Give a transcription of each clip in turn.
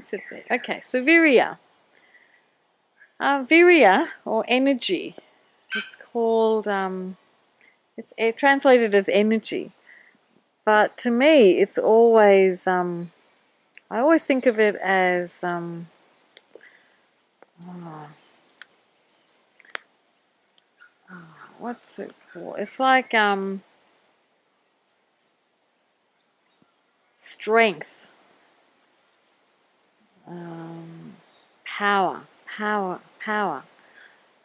sit. Okay, so Virya. Uh, virya, or energy, it's called, um, it's translated as energy. But to me, it's always, um, I always think of it as, um, oh, what's it called? It's like um, strength, um, power, power, power.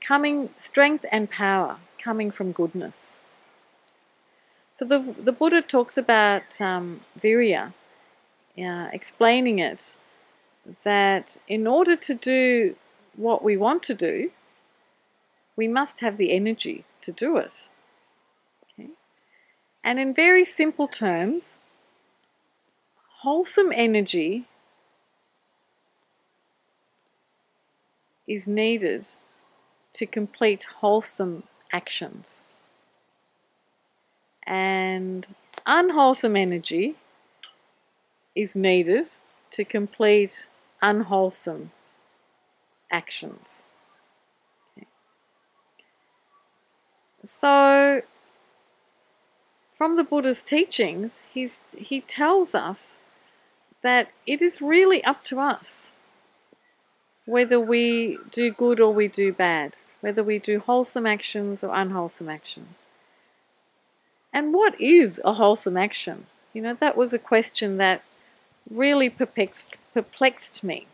Coming, strength and power coming from goodness. So the, the Buddha talks about um, virya, uh, explaining it that in order to do what we want to do, we must have the energy to do it. Okay? And in very simple terms, wholesome energy is needed to complete wholesome actions. And unwholesome energy is needed to complete unwholesome actions. Okay. So, from the Buddha's teachings, he's, he tells us that it is really up to us whether we do good or we do bad, whether we do wholesome actions or unwholesome actions. And what is a wholesome action? You know, that was a question that really perplexed, perplexed me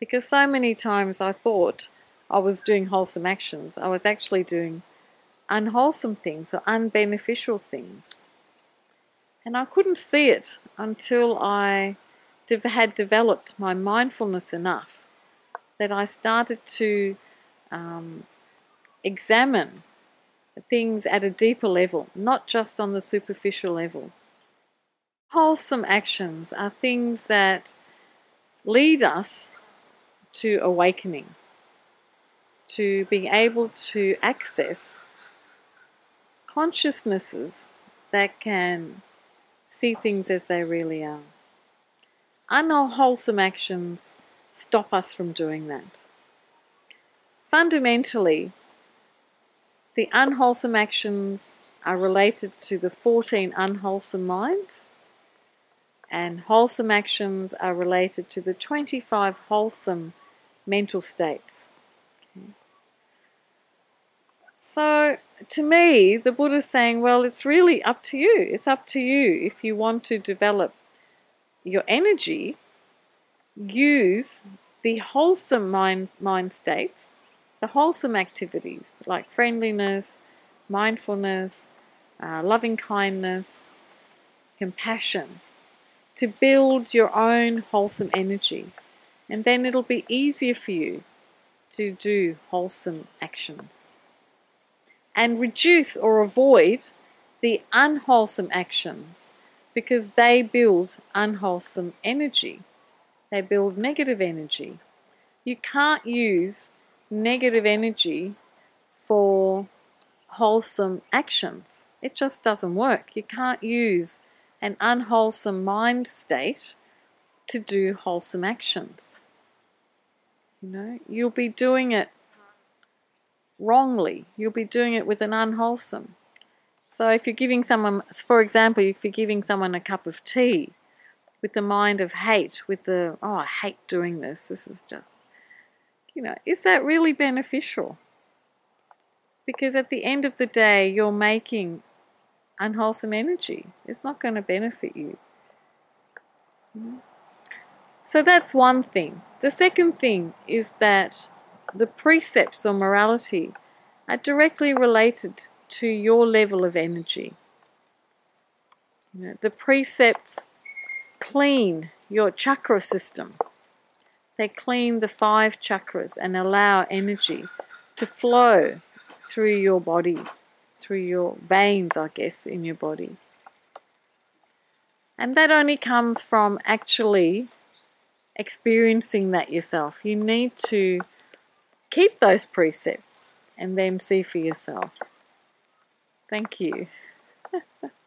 because so many times I thought I was doing wholesome actions, I was actually doing unwholesome things or unbeneficial things. And I couldn't see it until I had developed my mindfulness enough that I started to um, examine things at a deeper level, not just on the superficial level. Wholesome actions are things that lead us to awakening, to being able to access consciousnesses that can see things as they really are. Unwholesome actions stop us from doing that. Fundamentally, the unwholesome actions are related to the 14 unwholesome minds, and wholesome actions are related to the 25 wholesome mental states. So, to me, the Buddha is saying, well, it's really up to you. It's up to you if you want to develop your energy, use the wholesome mind, mind states, the wholesome activities like friendliness, mindfulness, uh, loving kindness, compassion, to build your own wholesome energy and then it'll be easier for you to do wholesome actions. And reduce or avoid the unwholesome actions because they build unwholesome energy. They build negative energy. You can't use negative energy for wholesome actions. It just doesn't work. You can't use an unwholesome mind state to do wholesome actions. You know, you'll be doing it wrongly. You'll be doing it with an unwholesome. So if you're giving someone, for example, if you're giving someone a cup of tea with the mind of hate, with the, oh, I hate doing this, this is just, you know, is that really beneficial? Because at the end of the day, you're making unwholesome energy. It's not going to benefit you. So that's one thing. The second thing is that the precepts or morality are directly related to your level of energy. You know, the precepts clean your chakra system. They clean the five chakras and allow energy to flow through your body, through your veins, I guess, in your body. And that only comes from actually experiencing that yourself. You need to keep those precepts and then see for yourself. Thank you.